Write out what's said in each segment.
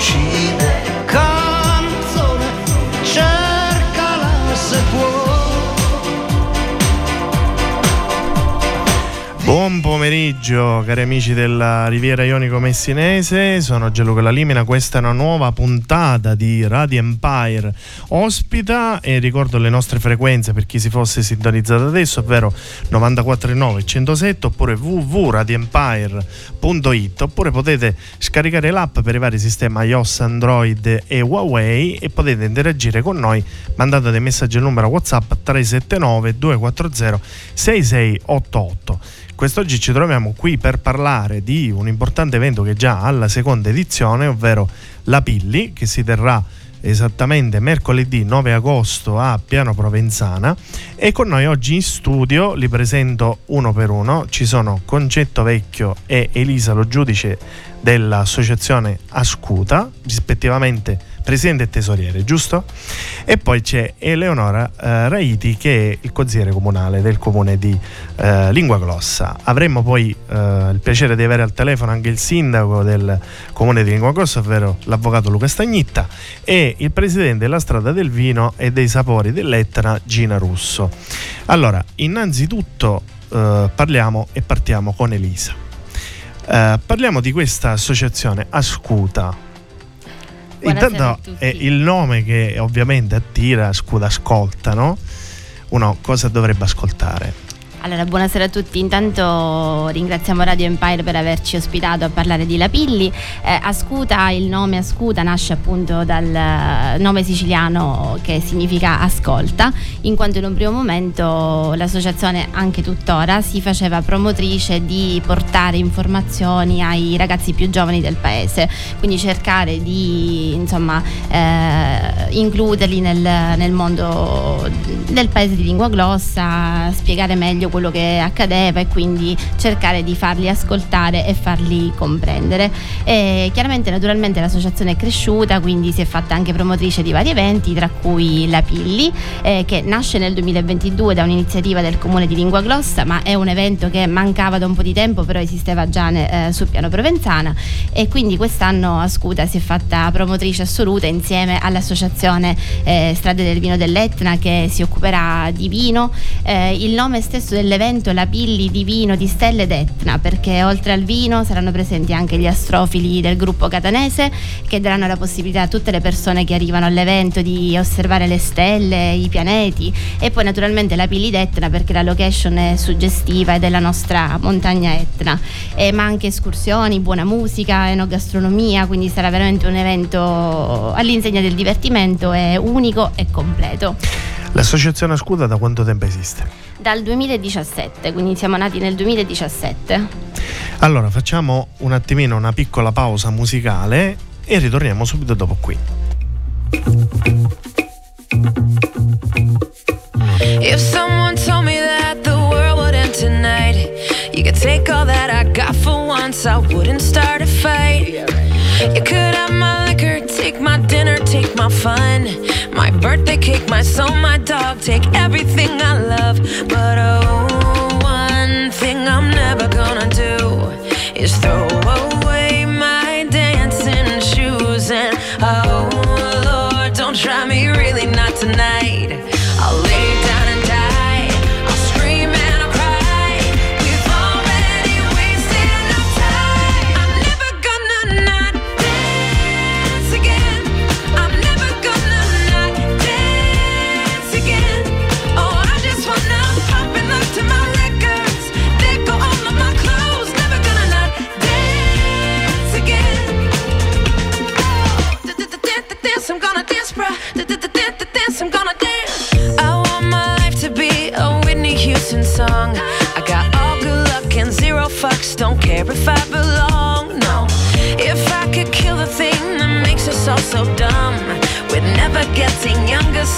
She Buon pomeriggio cari amici della Riviera Ionico Messinese, sono Gianluca Limina, questa è una nuova puntata di Radio Empire. Ospita e ricordo le nostre frequenze per chi si fosse sintonizzato adesso, ovvero 94.9 107 oppure www.radioempire.it oppure potete scaricare l'app per i vari sistemi iOS, Android e Huawei e potete interagire con noi mandando dei messaggi al numero WhatsApp 379 240 6688. Quest'oggi ci troviamo qui per parlare di un importante evento che è già alla seconda edizione, ovvero la Pilli, che si terrà esattamente mercoledì 9 agosto a Piano Provenzana. E con noi oggi in studio li presento uno per uno ci sono Concetto Vecchio e Elisa Lo Giudice dell'associazione Ascuta rispettivamente presidente e tesoriere, giusto? E poi c'è Eleonora eh, Raiti che è il consigliere comunale del comune di eh, Lingua Glossa. Avremmo poi eh, il piacere di avere al telefono anche il sindaco del comune di Lingua Glossa, ovvero l'avvocato Luca Stagnitta, e il presidente della strada del vino e dei sapori dell'Etna, Gina Russo. Allora, innanzitutto eh, parliamo e partiamo con Elisa. Uh, parliamo di questa associazione Ascuta, Intanto è il nome che ovviamente attira, scuda ascolta, no? Uno cosa dovrebbe ascoltare? Allora, buonasera a tutti. Intanto ringraziamo Radio Empire per averci ospitato a parlare di Lapilli. Eh, Ascuta, il nome Ascuta nasce appunto dal eh, nome siciliano che significa ascolta, in quanto in un primo momento l'associazione, anche tuttora, si faceva promotrice di portare informazioni ai ragazzi più giovani del paese, quindi cercare di insomma, eh, includerli nel, nel mondo del paese di lingua glossa, spiegare meglio meglio quello che accadeva e quindi cercare di farli ascoltare e farli comprendere. E chiaramente naturalmente l'associazione è cresciuta, quindi si è fatta anche promotrice di vari eventi, tra cui la Pilli, eh, che nasce nel 2022 da un'iniziativa del comune di Lingua Glossa, ma è un evento che mancava da un po' di tempo, però esisteva già eh, sul piano provenzana e quindi quest'anno Ascuta si è fatta promotrice assoluta insieme all'associazione eh, Strade del Vino dell'Etna che si occuperà di vino. Eh, il nome stesso dell'evento la Pilli di vino di Stelle d'Etna perché oltre al vino saranno presenti anche gli astrofili del gruppo catanese che daranno la possibilità a tutte le persone che arrivano all'evento di osservare le stelle, i pianeti e poi naturalmente la Pilli d'Etna perché la location è suggestiva ed è la nostra montagna Etna e, ma anche escursioni, buona musica, enogastronomia quindi sarà veramente un evento all'insegna del divertimento è unico e completo. L'associazione Scuda da quanto tempo esiste? Dal 2017, quindi siamo nati nel 2017. Allora facciamo un attimino una piccola pausa musicale e ritorniamo subito dopo qui. If someone told me that the world would end tonight, you could take all that I got for once, I wouldn't start a fight. You could have my liquor, take my dinner, take my fun. My birthday cake, my soul, my dog, take everything I love. But oh, one thing I'm never gonna do is throw away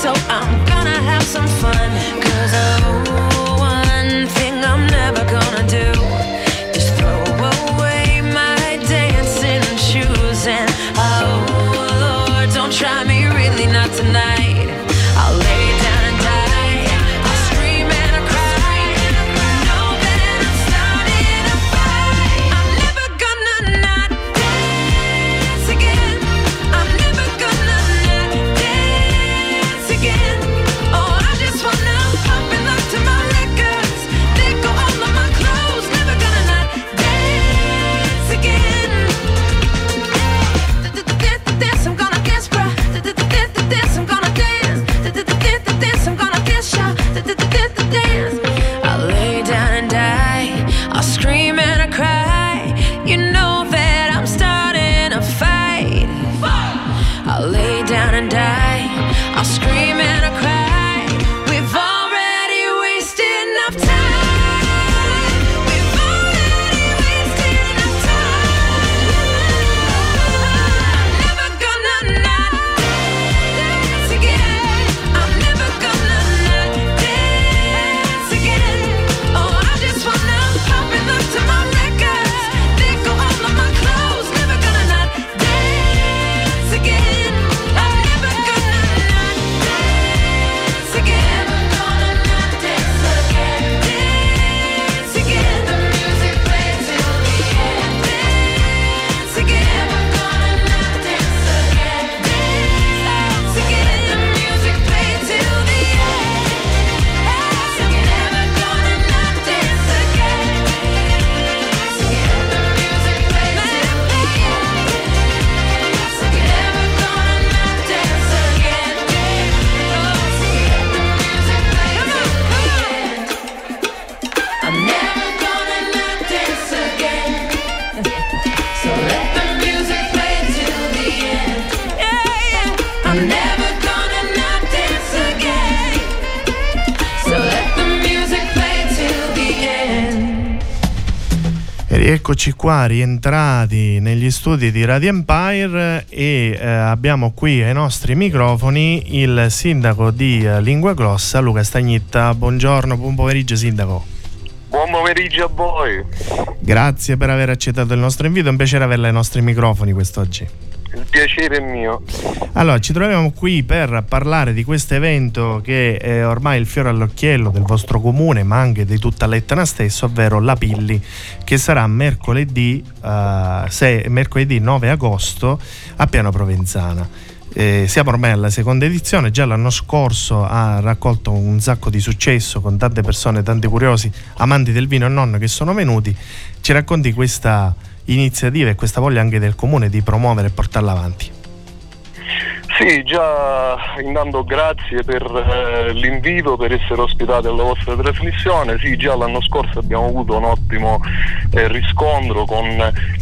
so I'm Eccoci qua rientrati negli studi di Radio Empire e eh, abbiamo qui ai nostri microfoni il sindaco di eh, Lingua Glossa, Luca Stagnitta. Buongiorno, buon pomeriggio sindaco. Buon pomeriggio a voi. Grazie per aver accettato il nostro invito, è un piacere averla ai nostri microfoni quest'oggi. Il piacere è mio. Allora, ci troviamo qui per parlare di questo evento che è ormai il fiore all'occhiello del vostro comune, ma anche di tutta l'Etna stesso, ovvero la Pilli, che sarà mercoledì, uh, se, mercoledì 9 agosto a Piano Provenzana. Eh, siamo ormai alla seconda edizione, già l'anno scorso ha raccolto un sacco di successo con tante persone, tanti curiosi, amanti del vino e non che sono venuti. Ci racconti questa iniziativa e questa voglia anche del comune di promuovere e portarla avanti. Sì, già intanto grazie per eh, l'invito, per essere ospitati alla vostra trasmissione. Sì, già l'anno scorso abbiamo avuto un ottimo eh, riscontro con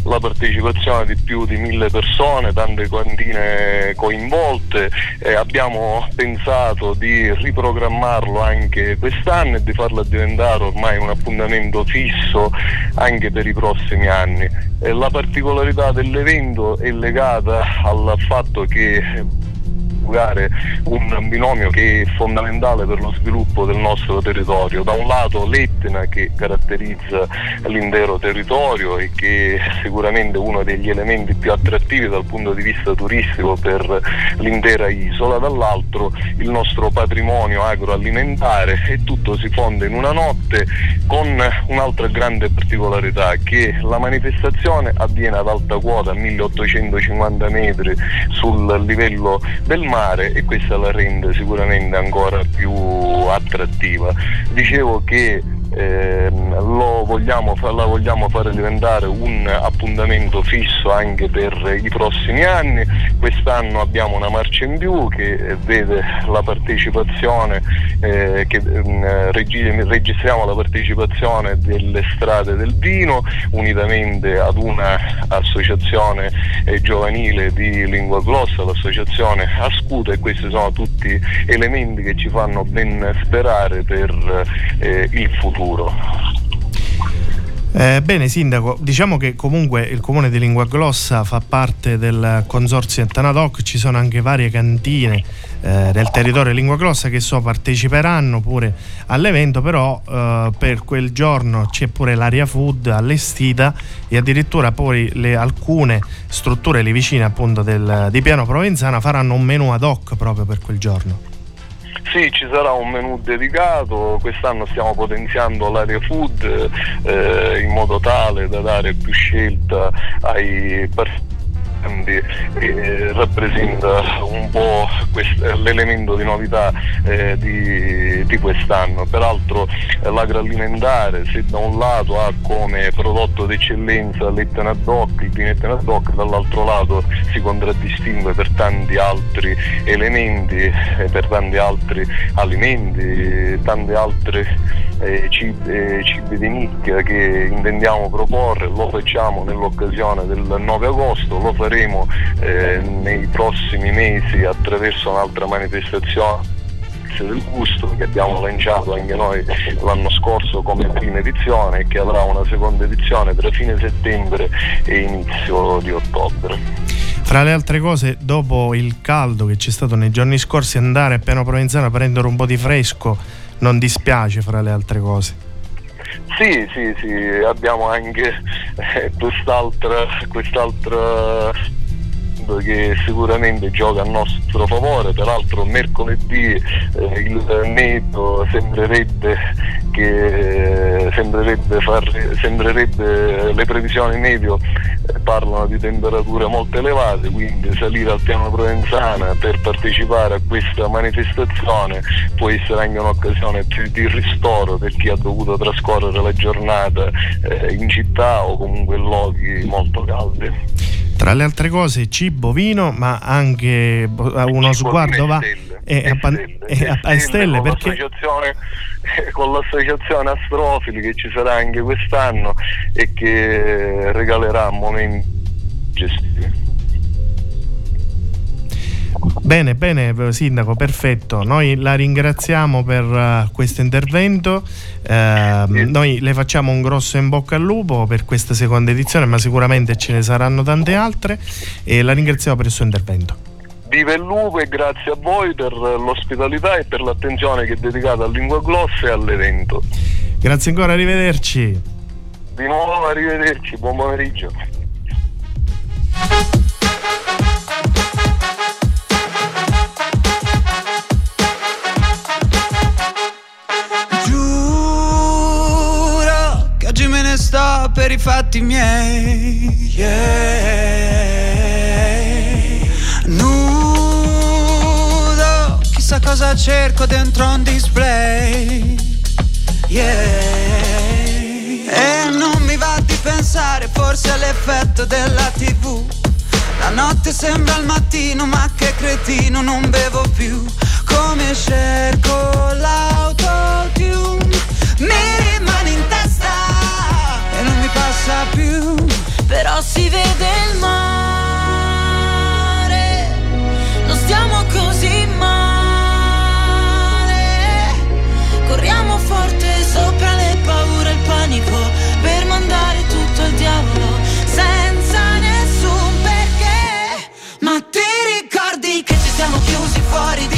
la partecipazione di più di mille persone, tante cantine coinvolte. Eh, abbiamo pensato di riprogrammarlo anche quest'anno e di farlo diventare ormai un appuntamento fisso anche per i prossimi anni. la particolarità dell'evento è legata al fatto che coniugare un binomio che è fondamentale per lo sviluppo del nostro territorio. Da un lato l'Etna che caratterizza l'intero territorio e che è sicuramente uno degli elementi più attrattivi dal punto di vista turistico per l'intera isola, dall'altro il nostro patrimonio agroalimentare e tutto si fonde in una notte con un'altra grande particolarità che la manifestazione avviene ad alta quota, a 1850 metri sul livello del mare mare e questa la rende sicuramente ancora più attrattiva. Dicevo che eh, vogliamo, la vogliamo fare diventare un appuntamento fisso anche per i prossimi anni. Quest'anno abbiamo una marcia in più che vede la partecipazione, eh, che, eh, registriamo la partecipazione delle strade del vino unitamente ad un'associazione eh, giovanile di lingua glossa, l'associazione Ascuta e questi sono tutti elementi che ci fanno ben sperare per eh, il futuro futuro. Eh, bene Sindaco, diciamo che comunque il comune di Lingua Glossa fa parte del consorzio Tanadoc, ci sono anche varie cantine eh, nel territorio Lingua Glossa che so parteciperanno pure all'evento, però eh, per quel giorno c'è pure l'area food allestita e addirittura poi le, alcune strutture lì vicine appunto del, di Piano Provenzana faranno un menù ad hoc proprio per quel giorno. Sì, ci sarà un menù dedicato, quest'anno stiamo potenziando l'area food eh, in modo tale da dare più scelta ai partiti quindi eh, rappresenta un po' l'elemento di novità eh, di, di, quest'anno. Peraltro eh, l'agroalimentare se da un lato ha come prodotto d'eccellenza l'Etna DOC, il Pinetna DOC, dall'altro lato si contraddistingue per tanti altri elementi, eh, per tanti altri alimenti, tante altre eh, cibi, eh, cibi, di nicchia che intendiamo proporre, lo facciamo nell'occasione del 9 agosto, lo faremo eh, nei prossimi mesi attraverso un'altra manifestazione del gusto che abbiamo lanciato anche noi l'anno scorso come prima edizione e che avrà una seconda edizione tra fine settembre e inizio di ottobre. Fra le altre cose, dopo il caldo che c'è stato nei giorni scorsi, andare a Piano Provenzano a prendere un po' di fresco non dispiace fra le altre cose. Sì, sì, sì, abbiamo anche eh, quest'altra, quest'altra che sicuramente gioca a nostro favore, peraltro mercoledì eh, il meteo sembrerebbe che sembrerebbe, far, sembrerebbe le previsioni medio eh, parlano di temperature molto elevate, quindi salire al piano Provenzana per partecipare a questa manifestazione può essere anche un'occasione di ristoro per chi ha dovuto trascorrere la giornata eh, in città o comunque in luoghi molto caldi. Tra le altre cose cibo, vino, ma anche uno sguardo va e, a, stelle, e a, a stelle perché con l'associazione Astrofili che ci sarà anche quest'anno e che regalerà momenti gestivi. Bene, bene, Sindaco, perfetto. Noi la ringraziamo per uh, questo intervento. Uh, noi le facciamo un grosso in bocca al lupo per questa seconda edizione, ma sicuramente ce ne saranno tante altre. E la ringraziamo per il suo intervento. Vive il lupo e grazie a voi per l'ospitalità e per l'attenzione che dedicate a Lingua Glossa e all'evento. Grazie ancora, arrivederci. Di nuovo, arrivederci, buon pomeriggio. Per i fatti miei. Yeah. Nudo, chissà cosa cerco dentro un display. Yeah. E non mi va di pensare, forse all'effetto della tv. La notte sembra il mattino, ma che cretino, non bevo più. Come cerco l'autotune, mi rimane in testa passa più. Però si vede il mare, non stiamo così male. Corriamo forte sopra le paure e il panico per mandare tutto al diavolo senza nessun perché. Ma ti ricordi che ci siamo chiusi fuori di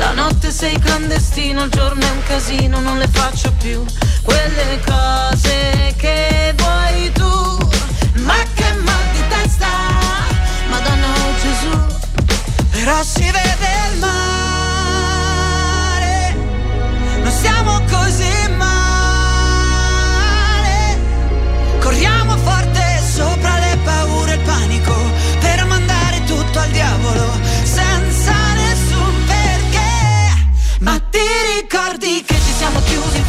La notte sei clandestino, il giorno è un casino, non le faccio più quelle cose che vuoi tu. Ma che mal di testa, Madonna oh Gesù, però si vede il mare, non siamo così male, corriamo forte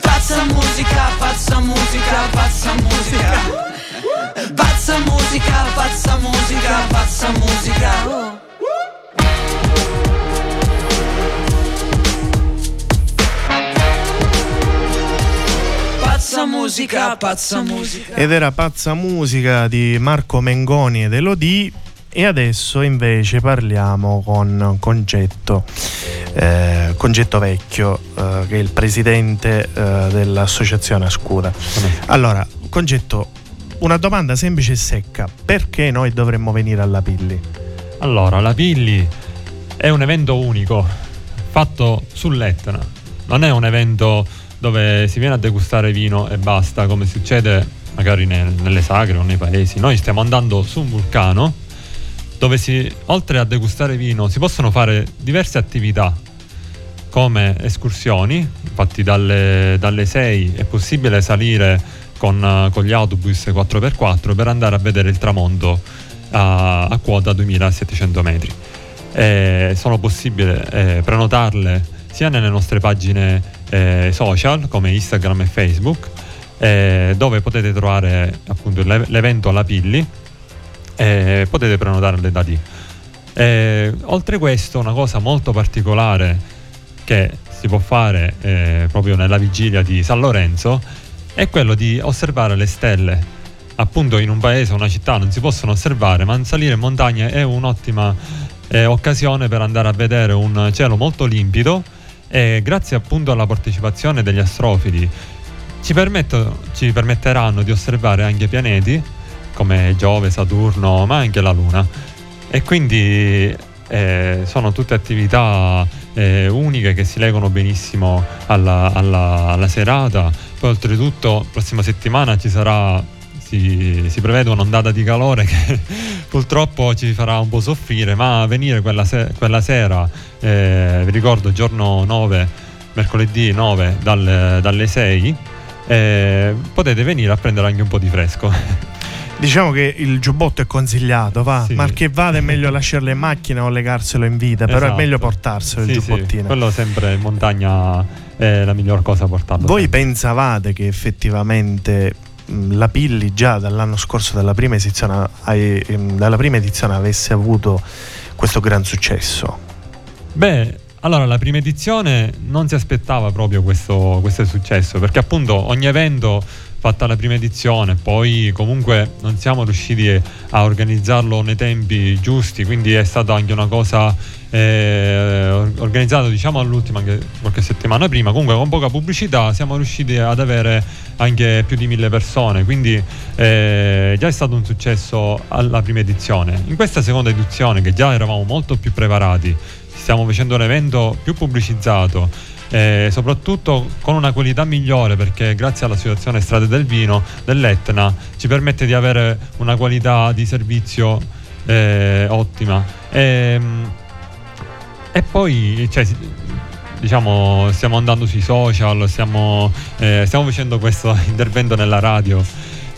Pazza musica, pazza musica, pazza musica. Pazza musica, pazza musica, pazza musica. Pazza musica, pazza musica. Ed era Pazza Musica di Marco Mengoni ed Elodie. E adesso invece parliamo con Concetto, eh, Concetto Vecchio, eh, che è il presidente eh, dell'associazione Ascuda. Allora, Concetto, una domanda semplice e secca: perché noi dovremmo venire alla Pilli? Allora, la Pilli è un evento unico, fatto sull'Etna. Non è un evento dove si viene a degustare vino e basta, come succede magari nel- nelle sagre o nei paesi. Noi stiamo andando su un vulcano dove si, oltre a degustare vino si possono fare diverse attività come escursioni, infatti dalle, dalle 6 è possibile salire con, con gli autobus 4x4 per andare a vedere il tramonto a, a quota 2700 metri. Eh, sono possibili eh, prenotarle sia nelle nostre pagine eh, social come Instagram e Facebook, eh, dove potete trovare appunto l'e- l'evento alla Pilli e potete prenotarle da lì. Eh, oltre questo, una cosa molto particolare che si può fare eh, proprio nella vigilia di San Lorenzo è quello di osservare le stelle. Appunto in un paese, una città non si possono osservare, ma salire in montagna è un'ottima eh, occasione per andare a vedere un cielo molto limpido e grazie appunto alla partecipazione degli astrofili ci, ci permetteranno di osservare anche pianeti come Giove, Saturno, ma anche la Luna. E quindi eh, sono tutte attività eh, uniche che si legano benissimo alla, alla, alla serata. Poi oltretutto prossima settimana ci sarà si, si, prevede un'ondata di calore che purtroppo ci farà un po' soffrire, ma venire quella, se- quella sera, eh, vi ricordo giorno 9, mercoledì 9 dal, dalle 6, eh, potete venire a prendere anche un po' di fresco. Diciamo che il giubbotto è consigliato, va, sì. ma che vada è meglio lasciarlo in macchina o legarselo in vita, esatto. però è meglio portarselo sì, il giubbottino. Sì. Quello sempre in montagna è la miglior cosa portarlo. Voi sempre. pensavate che effettivamente la Pilli già dall'anno scorso, dalla prima, edizione, dalla prima edizione avesse avuto questo gran successo? Beh, allora, la prima edizione non si aspettava proprio questo, questo successo, perché appunto ogni evento fatta la prima edizione, poi comunque non siamo riusciti a organizzarlo nei tempi giusti, quindi è stata anche una cosa eh, organizzata diciamo all'ultima, anche qualche settimana prima, comunque con poca pubblicità siamo riusciti ad avere anche più di mille persone, quindi eh, già è stato un successo alla prima edizione. In questa seconda edizione, che già eravamo molto più preparati, stiamo facendo un evento più pubblicizzato, eh, soprattutto con una qualità migliore perché grazie alla situazione strade del vino dell'Etna ci permette di avere una qualità di servizio eh, ottima. E, ehm, e poi cioè, diciamo, stiamo andando sui social, stiamo, eh, stiamo facendo questo intervento nella radio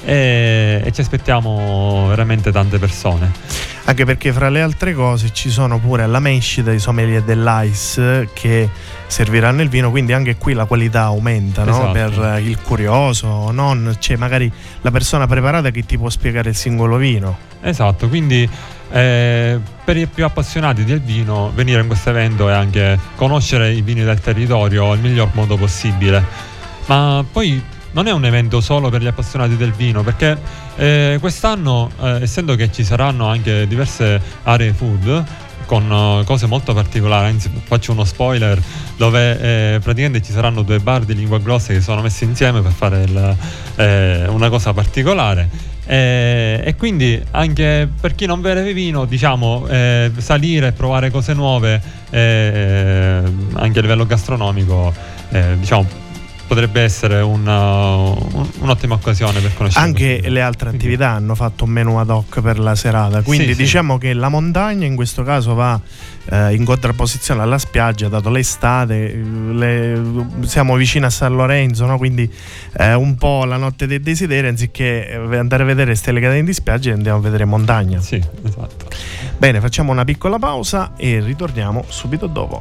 e, e ci aspettiamo veramente tante persone anche perché fra le altre cose ci sono pure la mescita i sommelier dell'ice che serviranno il vino quindi anche qui la qualità aumenta esatto. no? per il curioso non c'è magari la persona preparata che ti può spiegare il singolo vino esatto quindi eh, per i più appassionati del vino venire in questo evento e anche conoscere i vini del territorio il miglior modo possibile ma poi non è un evento solo per gli appassionati del vino, perché eh, quest'anno, eh, essendo che ci saranno anche diverse aree food, con uh, cose molto particolari, anzi faccio uno spoiler dove eh, praticamente ci saranno due bar di lingua grossa che sono messi insieme per fare il, eh, una cosa particolare. Eh, e quindi anche per chi non beve vino diciamo eh, salire e provare cose nuove eh, anche a livello gastronomico diciamo potrebbe essere una, un'ottima occasione per conoscere. Anche le altre attività hanno fatto un menu ad hoc per la serata, quindi sì, diciamo sì. che la montagna in questo caso va eh, in contrapposizione alla spiaggia, dato l'estate, le, siamo vicini a San Lorenzo, no? quindi eh, un po' la notte dei desideri, anziché eh, andare a vedere stelle cadenti in spiaggia andiamo a vedere montagna. Sì, esatto. Bene, facciamo una piccola pausa e ritorniamo subito dopo.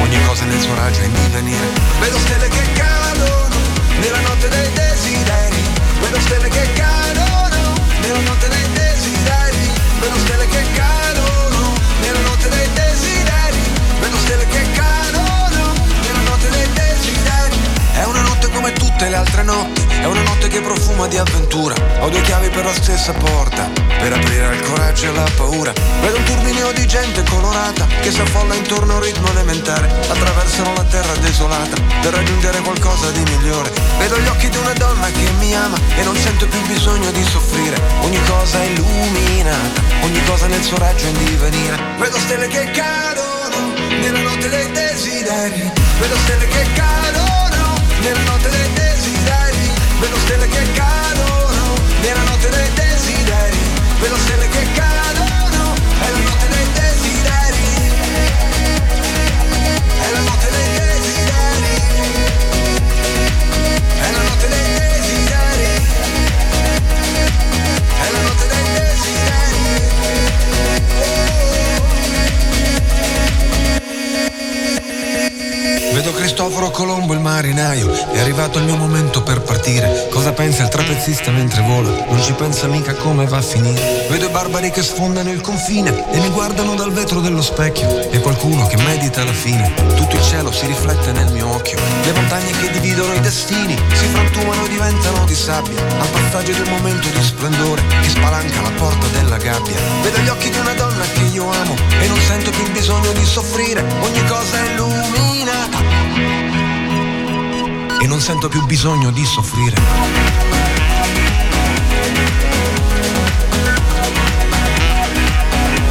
ogni cosa nel suo raggio è in divenire. Vedo stelle che cadono nella notte dei desideri, vedo stelle che cadono nella notte dei desideri, vedo stelle che cadono nella notte dei desideri, vedo stelle che cadono È una notte come tutte le altre notti, è una notte che profuma di avventura. Ho due chiavi per la stessa porta, per aprire il coraggio e la paura. Vedo un turbinio di gente colorata che si affolla intorno a un ritmo elementare. Attraversano la terra desolata per raggiungere qualcosa di migliore. Vedo gli occhi di una donna che mi ama e non sento più bisogno di soffrire. Ogni cosa è illuminata, ogni cosa nel suo raggio in divenire. Vedo stelle che cadono nella notte dei desideri. Vedo stelle che cadono pensa il trapezzista mentre vola? Non ci pensa mica come va a finire. Vedo i barbari che sfondano il confine e mi guardano dal vetro dello specchio. E qualcuno che medita la fine. Tutto il cielo si riflette nel mio occhio. Le montagne che dividono i destini si frantumano e diventano di sabbia. Al passaggio del momento di splendore che spalanca la porta della gabbia. Vedo gli occhi di una donna che io amo e non sento più il bisogno di soffrire. Ogni cosa è illuminata. E non sento più bisogno di soffrire.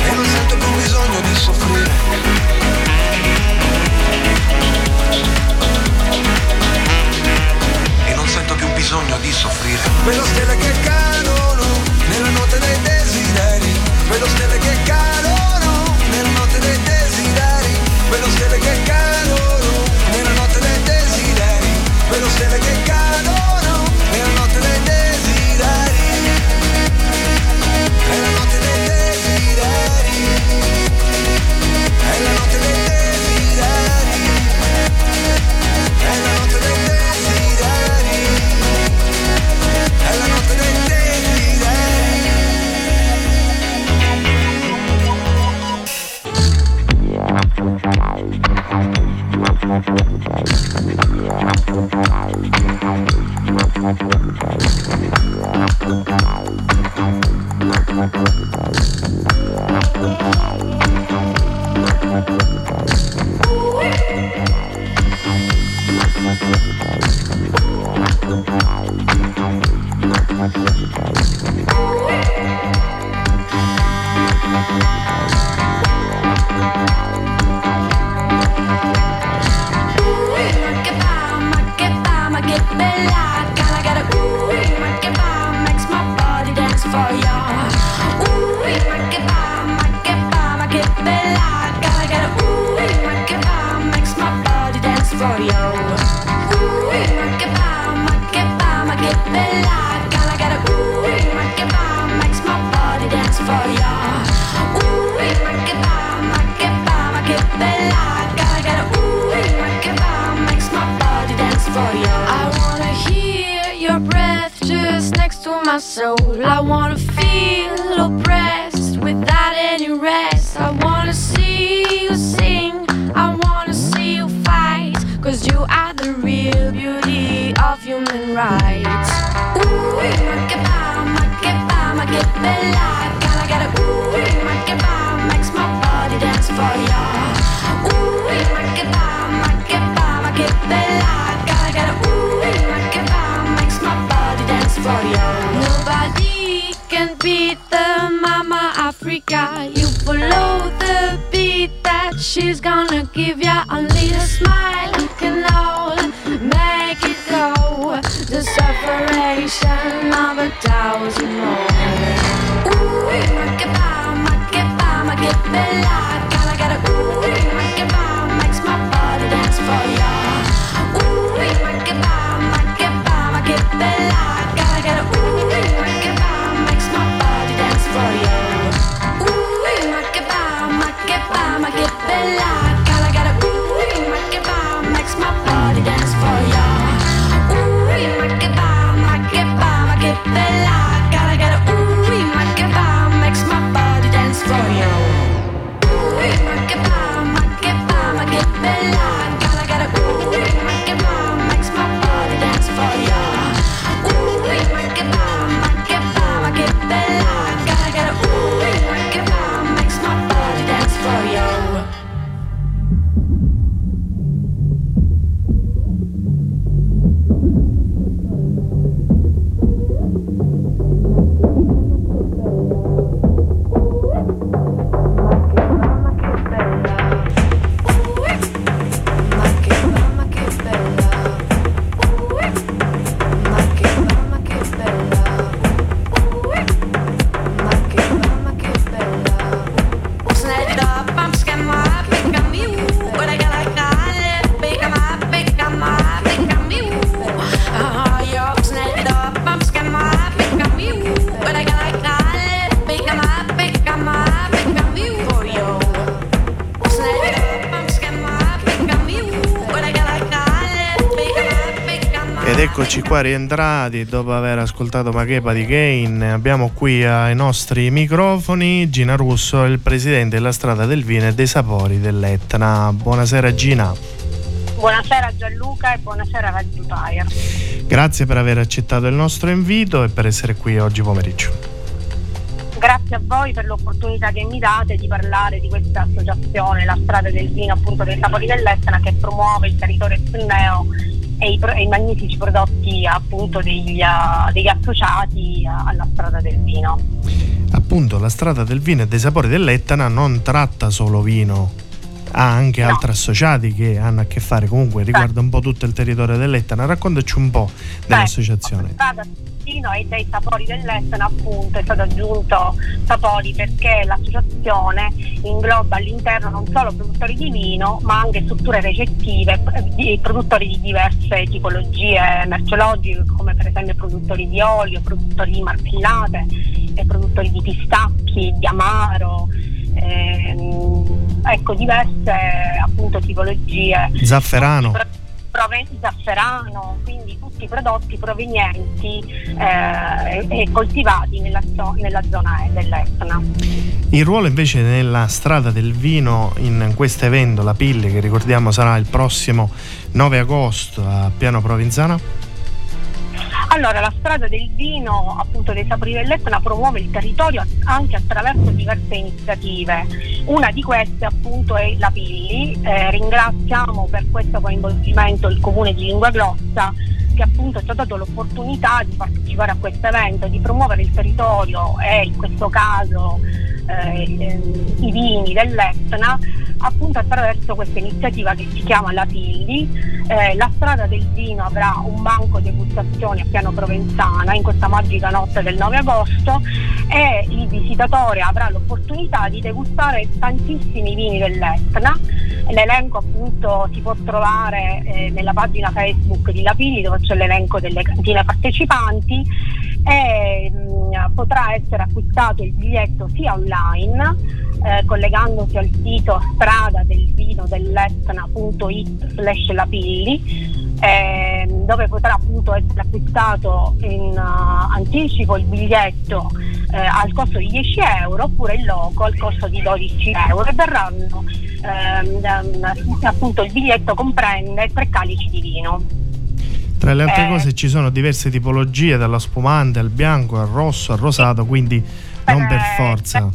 E non sento più bisogno di soffrire. E non sento più bisogno di soffrire. Vedo stelle che cadono nella notte dei desideri. Vedo stelle che cadono nella notte dei desideri. Vedo stelle che cadono desideri. Vedo stelle che human rights Ooh, ma che fa, ma che fa, ma che bella Gotta get a ooh, ma che fa Makes my body dance for you Ooh, ma che fa, ma che fa, ma che bella Gotta get a ooh, ma che fa Makes my body dance for you Nobody can beat the mama Africa. You follow the beat that she's gonna give ya. Only a smile of a thousand more. Ooh, ma che fa, ma che fa, ma che bella Rientrati dopo aver ascoltato Machepa di Kane. Abbiamo qui ai nostri microfoni Gina Russo, il presidente della strada del vino e dei sapori dell'Etna. Buonasera Gina. Buonasera Gianluca e buonasera Radio Empire. Grazie per aver accettato il nostro invito e per essere qui oggi pomeriggio. Grazie a voi per l'opportunità che mi date di parlare di questa associazione, la strada del vino appunto dei sapori dell'Etna che promuove il territorio esterneo e i, e i magnifici prodotti appunto degli, uh, degli associati alla strada del vino. Appunto la strada del vino e dei sapori dell'Etna non tratta solo vino, ha anche no. altri associati che hanno a che fare comunque riguarda un po' tutto il territorio dell'Etna. Raccontaci un po' dell'associazione. La strada Trentino e dei sapori dell'Estero appunto è stato aggiunto sapori perché l'associazione ingloba all'interno non solo produttori di vino ma anche strutture recettive di produttori di diverse tipologie merceologiche come per esempio produttori di olio, produttori di marmellate e produttori di pistacchi, di amaro ehm, ecco diverse appunto tipologie. Zafferano provenienti zafferano, quindi tutti i prodotti provenienti eh, e coltivati nella, nella zona dell'Etna. Il ruolo invece nella strada del vino in questo evento, la Pille, che ricordiamo sarà il prossimo 9 agosto a Piano Provenzano? Allora, la strada del vino, appunto dei sapori dell'Etna, promuove il territorio anche attraverso diverse iniziative. Una di queste appunto è la Pilli. Eh, ringraziamo per questo coinvolgimento il comune di Lingua Grossa che appunto ci ha dato l'opportunità di partecipare a questo evento, di promuovere il territorio e in questo caso eh, i vini dell'Etna appunto attraverso questa iniziativa che si chiama La Pilli. Eh, la strada del vino avrà un banco degustazioni a Piano Provenzana in questa magica notte del 9 agosto e il visitatore avrà l'opportunità di degustare tantissimi vini dell'Etna. L'elenco appunto si può trovare eh, nella pagina Facebook di La Pilli dove c'è l'elenco delle cantine partecipanti e mh, potrà essere acquistato il biglietto sia online eh, collegandosi al sito strada del vino dell'Etna.it slash lapilli eh, dove potrà appunto essere acquistato in uh, anticipo il biglietto eh, al costo di 10 euro oppure il loco al costo di 12 euro e verranno ehm, appunto il biglietto comprende tre calici di vino tra le altre eh, cose ci sono diverse tipologie, dalla spumante al bianco, al rosso, al rosato, quindi non per forza.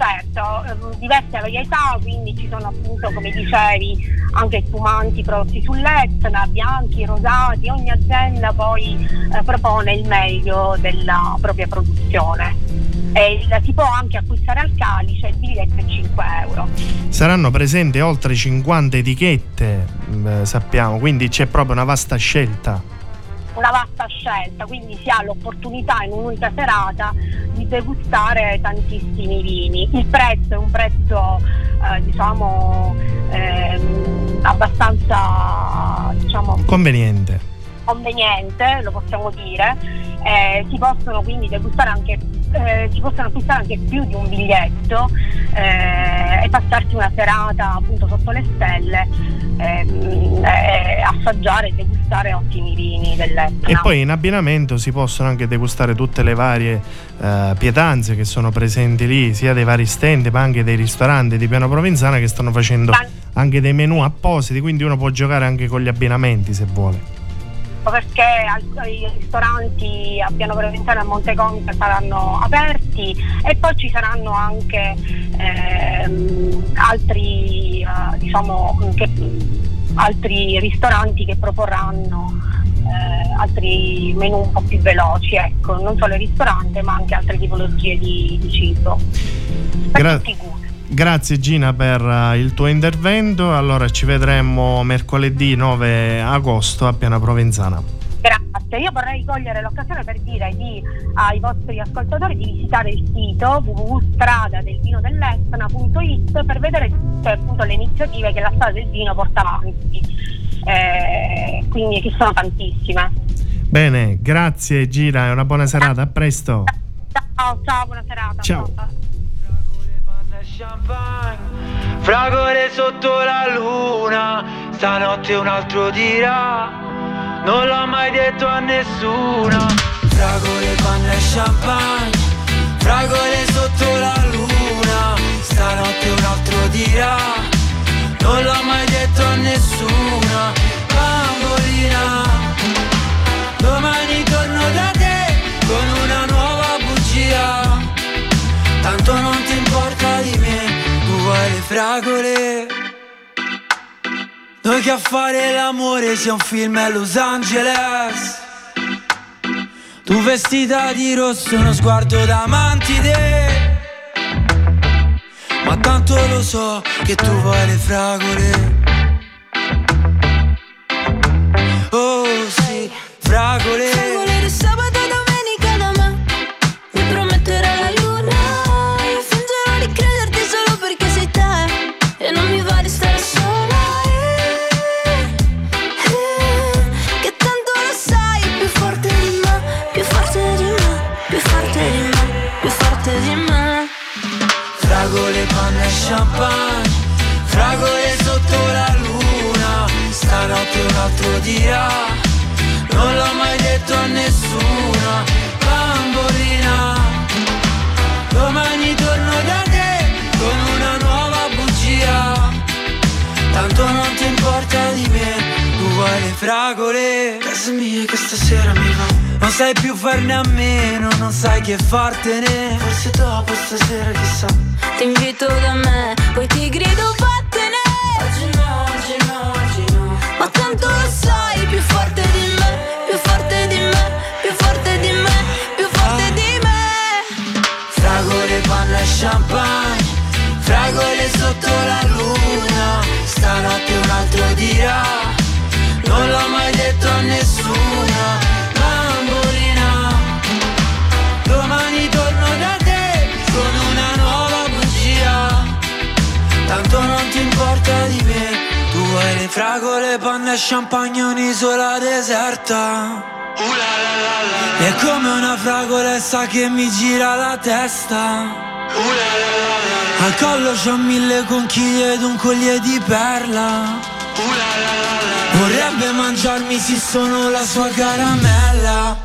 Certo, ehm, diverse varietà, quindi ci sono appunto, come dicevi, anche spumanti prodotti sull'Etna, bianchi, rosati, ogni azienda poi eh, propone il meglio della propria produzione. E il, si può anche acquistare al calice, il biglietto è 5 euro. Saranno presenti oltre 50 etichette, eh, sappiamo, quindi c'è proprio una vasta scelta una vasta scelta, quindi si ha l'opportunità in un'unica serata di degustare tantissimi vini. Il prezzo è un prezzo eh, diciamo ehm, abbastanza diciamo, conveniente. conveniente, lo possiamo dire. Eh, si possono quindi degustare anche eh, si possono acquistare anche più di un biglietto eh, e passarsi una serata appunto sotto le stelle eh, assaggiare e degustare ottimi vini dell'Etna. E poi in abbinamento si possono anche degustare tutte le varie eh, pietanze che sono presenti lì, sia dei vari stand ma anche dei ristoranti di Piano Provenzana che stanno facendo anche dei menù appositi, quindi uno può giocare anche con gli abbinamenti se vuole perché i ristoranti a Piano Provenzano e a Monteconte saranno aperti e poi ci saranno anche ehm, altri, eh, diciamo, che, altri ristoranti che proporranno eh, altri menù un po' più veloci, ecco, non solo il ristorante ma anche altre tipologie di, di cibo. Gra- Grazie Gina per uh, il tuo intervento. Allora ci vedremo mercoledì 9 agosto a Piana Provenzana. Grazie, io vorrei cogliere l'occasione per dire di, ai vostri ascoltatori di visitare il sito www.stradadelvinodelletna.it per vedere tutte appunto, le iniziative che la strada del vino porta avanti, eh, quindi che sono tantissime. Bene, grazie Gira e una buona serata, a presto. Ciao, ciao, buona serata. Ciao. ciao champagne, fragole sotto la luna, stanotte un altro dirà non l'ho mai detto a nessuno. Fragole, panna e champagne, fragole sotto la luna, stanotte un altro dirà, non l'ho mai detto a nessuno. Bambolina, domani torno da te con una nuova bugia, tanto non le fragole. Noi che a fare l'amore sia un film a Los Angeles. Tu vestita di rosso, uno sguardo da mantide Ma tanto lo so che tu vuoi le fragole. Oh sì, fragole farne a meno Non sai che fartene. Forse dopo stasera chissà. Ti invito da me Poi ti grido vattene panna e champagne Un'isola deserta. È come una fragolessa che mi gira la testa. Al collo c'ho mille conchiglie ed un collier di perla. Vorrebbe mangiarmi se sono la sua caramella.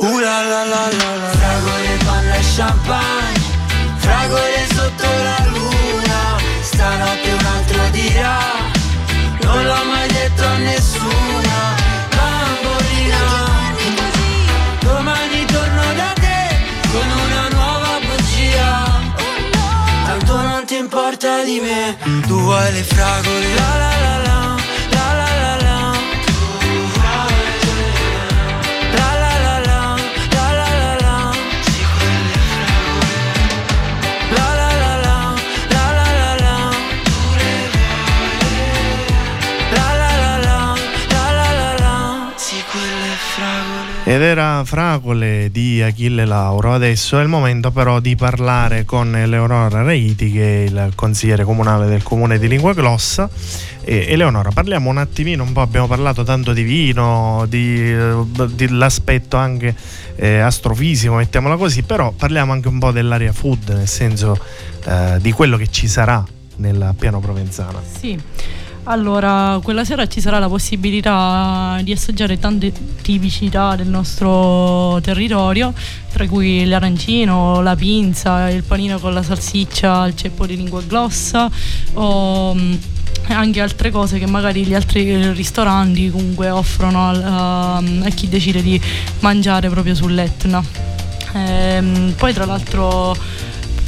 Uh la la la la Fragole, panna e champagne Tu vuoi le fragole La la la la Ed era Fragole di Achille Lauro. Adesso è il momento però di parlare con Eleonora Reiti, che è il consigliere comunale del comune di Lingua Glossa. E, Eleonora, parliamo un attimino, un po' abbiamo parlato tanto di vino, dell'aspetto anche eh, astrofisico, mettiamola così, però parliamo anche un po' dell'area food, nel senso eh, di quello che ci sarà nel piano provenzano. Sì. Allora, quella sera ci sarà la possibilità di assaggiare tante tipicità del nostro territorio, tra cui l'arancino, la pinza, il panino con la salsiccia, il ceppo di lingua glossa o mm, anche altre cose che magari gli altri ristoranti comunque offrono al- a, a chi decide di mangiare proprio sull'Etna. Ehm, poi tra l'altro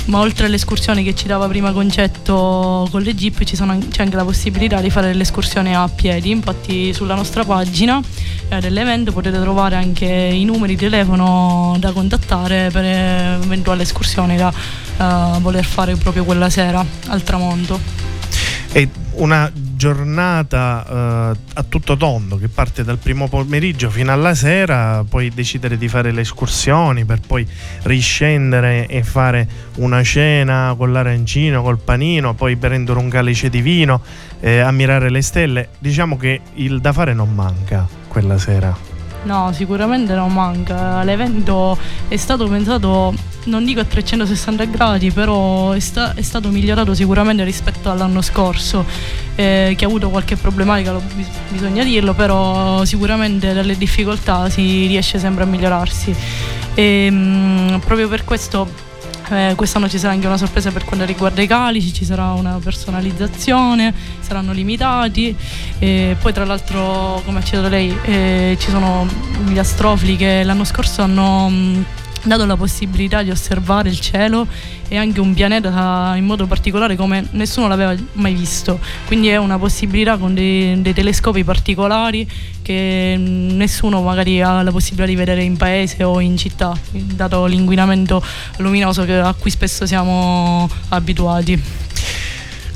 ma oltre all'escursione che ci dava prima Concetto con le jeep ci sono an- c'è anche la possibilità di fare l'escursione a piedi. Infatti sulla nostra pagina eh, dell'evento potete trovare anche i numeri di telefono da contattare per eventuale escursione da eh, voler fare proprio quella sera al tramonto. È una giornata eh, a tutto tondo che parte dal primo pomeriggio fino alla sera, puoi decidere di fare le escursioni per poi riscendere e fare una cena con l'arancino, col panino, poi prendere un calice di vino, eh, ammirare le stelle. Diciamo che il da fare non manca quella sera. No, sicuramente non manca. L'evento è stato pensato, non dico a 360 gradi, però è, sta- è stato migliorato sicuramente rispetto all'anno scorso, eh, che ha avuto qualche problematica, lo, bis- bisogna dirlo, però sicuramente dalle difficoltà si riesce sempre a migliorarsi. E, mh, proprio per questo eh, quest'anno ci sarà anche una sorpresa per quanto riguarda i calici, ci sarà una personalizzazione, saranno limitati. E poi tra l'altro, come ha citato lei, eh, ci sono gli astrofili che l'anno scorso hanno... Mh, dato la possibilità di osservare il cielo e anche un pianeta in modo particolare come nessuno l'aveva mai visto. Quindi è una possibilità con dei, dei telescopi particolari che nessuno magari ha la possibilità di vedere in paese o in città, dato l'inquinamento luminoso a cui spesso siamo abituati.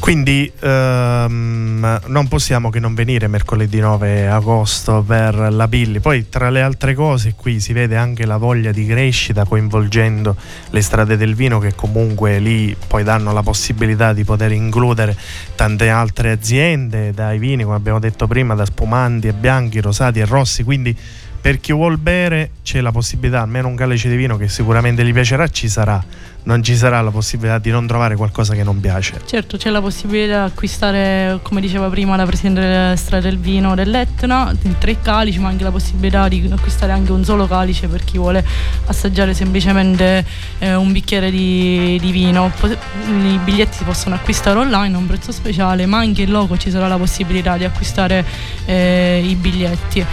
Quindi ehm, non possiamo che non venire mercoledì 9 agosto per la Billy. Poi tra le altre cose qui si vede anche la voglia di crescita coinvolgendo le strade del vino che comunque lì poi danno la possibilità di poter includere tante altre aziende, dai vini come abbiamo detto prima, da spumanti e bianchi, rosati e rossi. Quindi per chi vuol bere c'è la possibilità, almeno un calice di vino che sicuramente gli piacerà, ci sarà. Non ci sarà la possibilità di non trovare qualcosa che non piace. Certo, c'è la possibilità di acquistare, come diceva prima la Presidente della Strada del Vino dell'Etna, tre calici, ma anche la possibilità di acquistare anche un solo calice per chi vuole assaggiare semplicemente eh, un bicchiere di, di vino. I biglietti si possono acquistare online a un prezzo speciale, ma anche in loco ci sarà la possibilità di acquistare eh, i biglietti.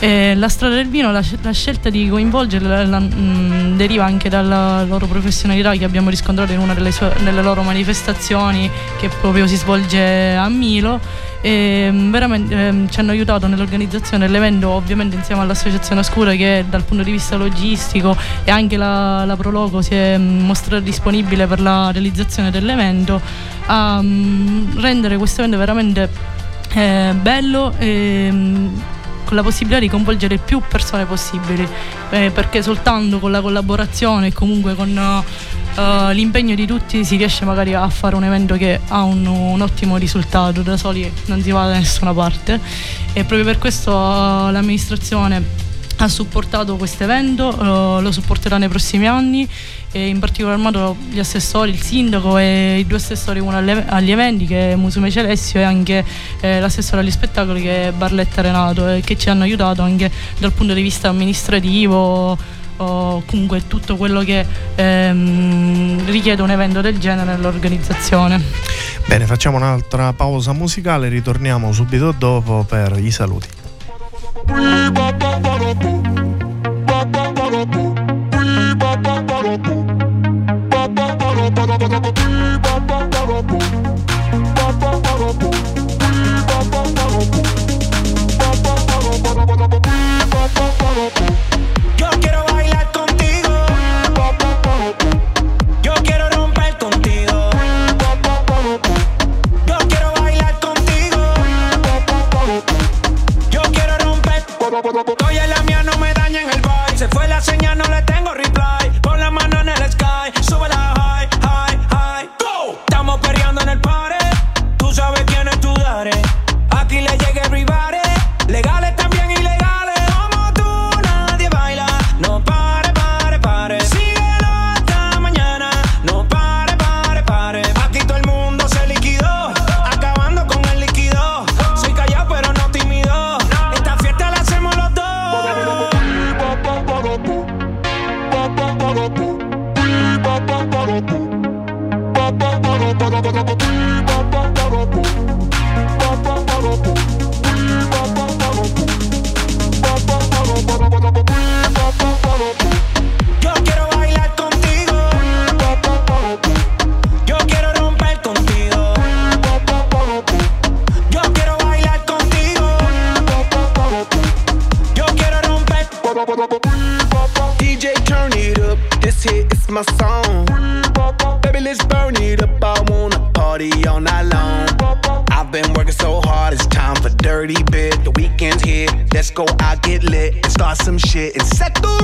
Eh, la strada del vino, la, la scelta di coinvolgerla la, mh, deriva anche dalla loro professionalità che abbiamo riscontrato in una delle, sue, delle loro manifestazioni che proprio si svolge a Milo. E veramente eh, ci hanno aiutato nell'organizzazione dell'evento ovviamente insieme all'associazione Oscura che dal punto di vista logistico e anche la, la Prologo si è mostrata disponibile per la realizzazione dell'evento. A mh, rendere questo evento veramente eh, bello e la possibilità di coinvolgere più persone possibili, eh, perché soltanto con la collaborazione e comunque con uh, l'impegno di tutti si riesce magari a fare un evento che ha un, un, ottimo risultato, da soli non si va da nessuna parte. E proprio per questo uh, l'amministrazione ha supportato questo evento, uh, lo supporterà nei prossimi anni e in particolar modo gli assessori, il sindaco e i due assessori uno agli eventi che è Musume Celestio e anche eh, l'assessore agli spettacoli che è Barletta Renato e che ci hanno aiutato anche dal punto di vista amministrativo o comunque tutto quello che ehm, richiede un evento del genere nell'organizzazione. Bene, facciamo un'altra pausa musicale, ritorniamo subito dopo per i saluti. Ba ba ba my song. Baby, let's burn it up. I wanna party all night long. I've been working so hard, it's time for dirty bit. The weekend's here. Let's go out, get lit, and start some shit and set the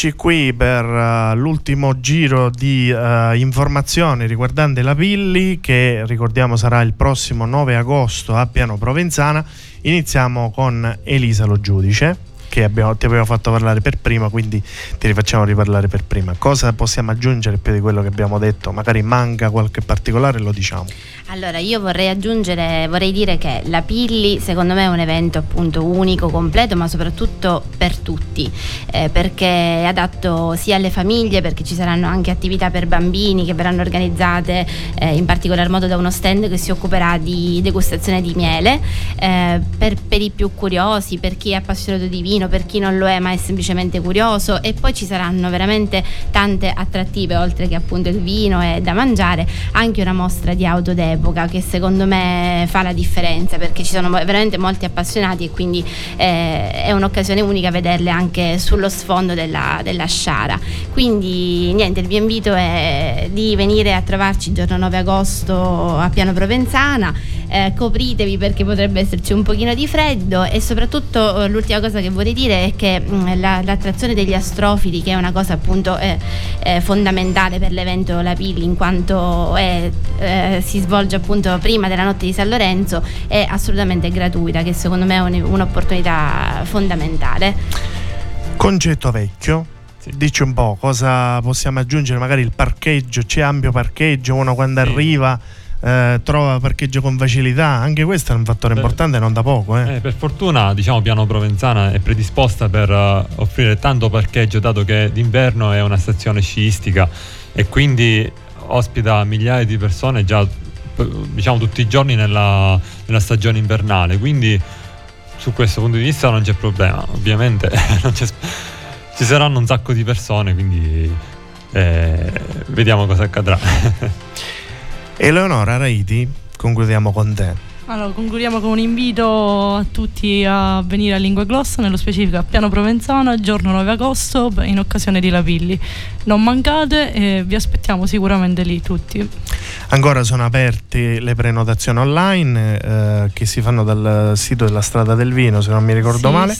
eccoci qui per uh, l'ultimo giro di uh, informazioni riguardante la Pilli che ricordiamo sarà il prossimo 9 agosto a Piano Provenzana. Iniziamo con Elisa Lo Giudice che abbiamo, ti avevo fatto parlare per prima, quindi ti rifacciamo riparlare per prima. Cosa possiamo aggiungere più di quello che abbiamo detto? Magari manca qualche particolare, lo diciamo. Allora, io vorrei aggiungere, vorrei dire che la Pilli secondo me è un evento appunto unico, completo, ma soprattutto per tutti, eh, perché è adatto sia alle famiglie, perché ci saranno anche attività per bambini che verranno organizzate eh, in particolar modo da uno stand che si occuperà di degustazione di miele, eh, per, per i più curiosi, per chi è appassionato di vino, per chi non lo è ma è semplicemente curioso. E poi ci saranno veramente tante attrattive, oltre che appunto il vino e da mangiare, anche una mostra di auto d'epoca che secondo me fa la differenza perché ci sono veramente molti appassionati e quindi eh, è un'occasione unica vederle anche sullo sfondo della, della sciara. Quindi niente, il mio invito è di venire a trovarci il giorno 9 agosto a Piano Provenzana, eh, copritevi perché potrebbe esserci un pochino di freddo e soprattutto eh, l'ultima cosa che vorrei dire è che mh, la, l'attrazione degli astrofili che è una cosa appunto eh, eh, fondamentale per l'evento La Pilli in quanto è, eh, si svolge appunto prima della notte di San Lorenzo è assolutamente gratuita che secondo me è un- un'opportunità fondamentale. Concetto vecchio. Dici un po' cosa possiamo aggiungere, magari il parcheggio, c'è ampio parcheggio, uno quando arriva eh, trova parcheggio con facilità, anche questo è un fattore Beh, importante non da poco. Eh. Eh, per fortuna, diciamo, Piano Provenzana è predisposta per eh, offrire tanto parcheggio, dato che d'inverno è una stazione sciistica e quindi ospita migliaia di persone già p- diciamo tutti i giorni nella, nella stagione invernale. Quindi su questo punto di vista non c'è problema. Ovviamente c'è ci saranno un sacco di persone, quindi eh, vediamo cosa accadrà. Eleonora Raiti, concludiamo con te. Allora, concludiamo con un invito a tutti a venire a Lingua Glossa, nello specifico a Piano Provenzano, giorno 9 agosto, in occasione di Lapilli. Non mancate e vi aspettiamo sicuramente lì tutti. Ancora sono aperte le prenotazioni online eh, che si fanno dal sito della Strada del Vino, se non mi ricordo Sì, male,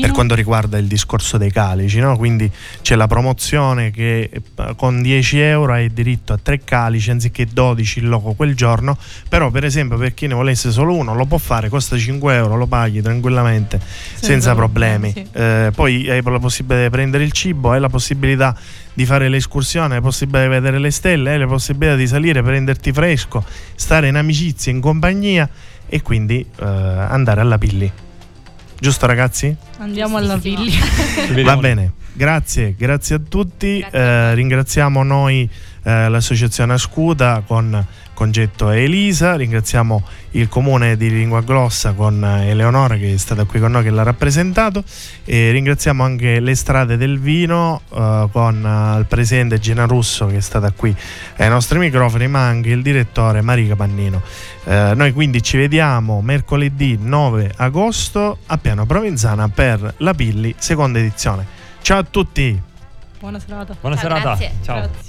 per quanto riguarda il discorso dei calici. no? Quindi c'è la promozione che eh, con 10 euro hai diritto a 3 calici anziché 12 il loco quel giorno, però per esempio per chi ne volesse solo uno lo può fare, costa 5 euro, lo paghi tranquillamente senza, problemi. problemi, Eh, poi hai la possibilità di prendere il cibo, hai la possibilità di fare l'escursione, hai la possibilità di vedere le stelle, hai la possibilità di salire, prenderti fresco, stare in amicizia, in compagnia e quindi eh, andare alla Pilli. Giusto ragazzi? Andiamo alla Pilli. Va bene, grazie, grazie a tutti. Eh, ringraziamo noi eh, l'associazione Ascuda con Congetto e Elisa, ringraziamo il comune di Lingua Glossa con eh, Eleonora che è stata qui con noi che l'ha rappresentato e ringraziamo anche le strade del vino eh, con eh, il presidente Gina Russo che è stata qui ai nostri microfoni ma anche il direttore Marica Pannino. Eh, noi quindi ci vediamo mercoledì 9 agosto a Piano Provenzana per la Pilli seconda edizione. Ciao a tutti! Buona serata. Buona Ciao, serata. grazie. Ciao. Grazie.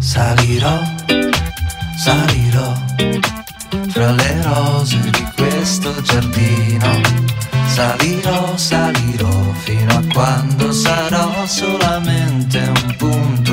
Salirò, salirò fra le rose di questo giardino. Salirò, salirò fino a quando sarò solamente un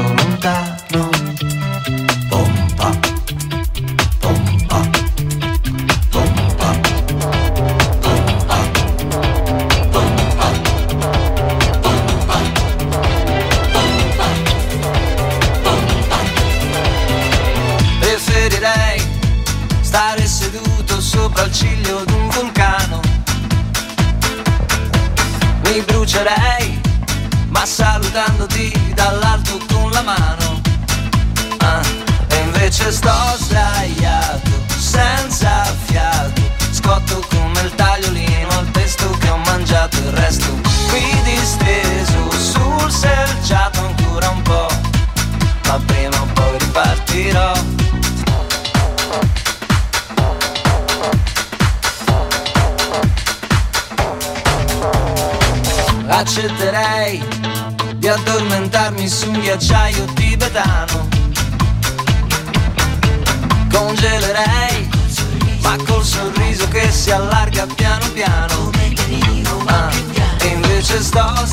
addormentarmi su ghiacciaio tibetano. Congelerei, ma col sorriso che si allarga piano piano. Ah, e invece sto